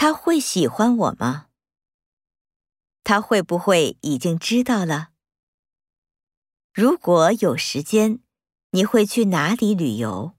他会喜欢我吗？他会不会已经知道了？如果有时间你会去哪里旅游？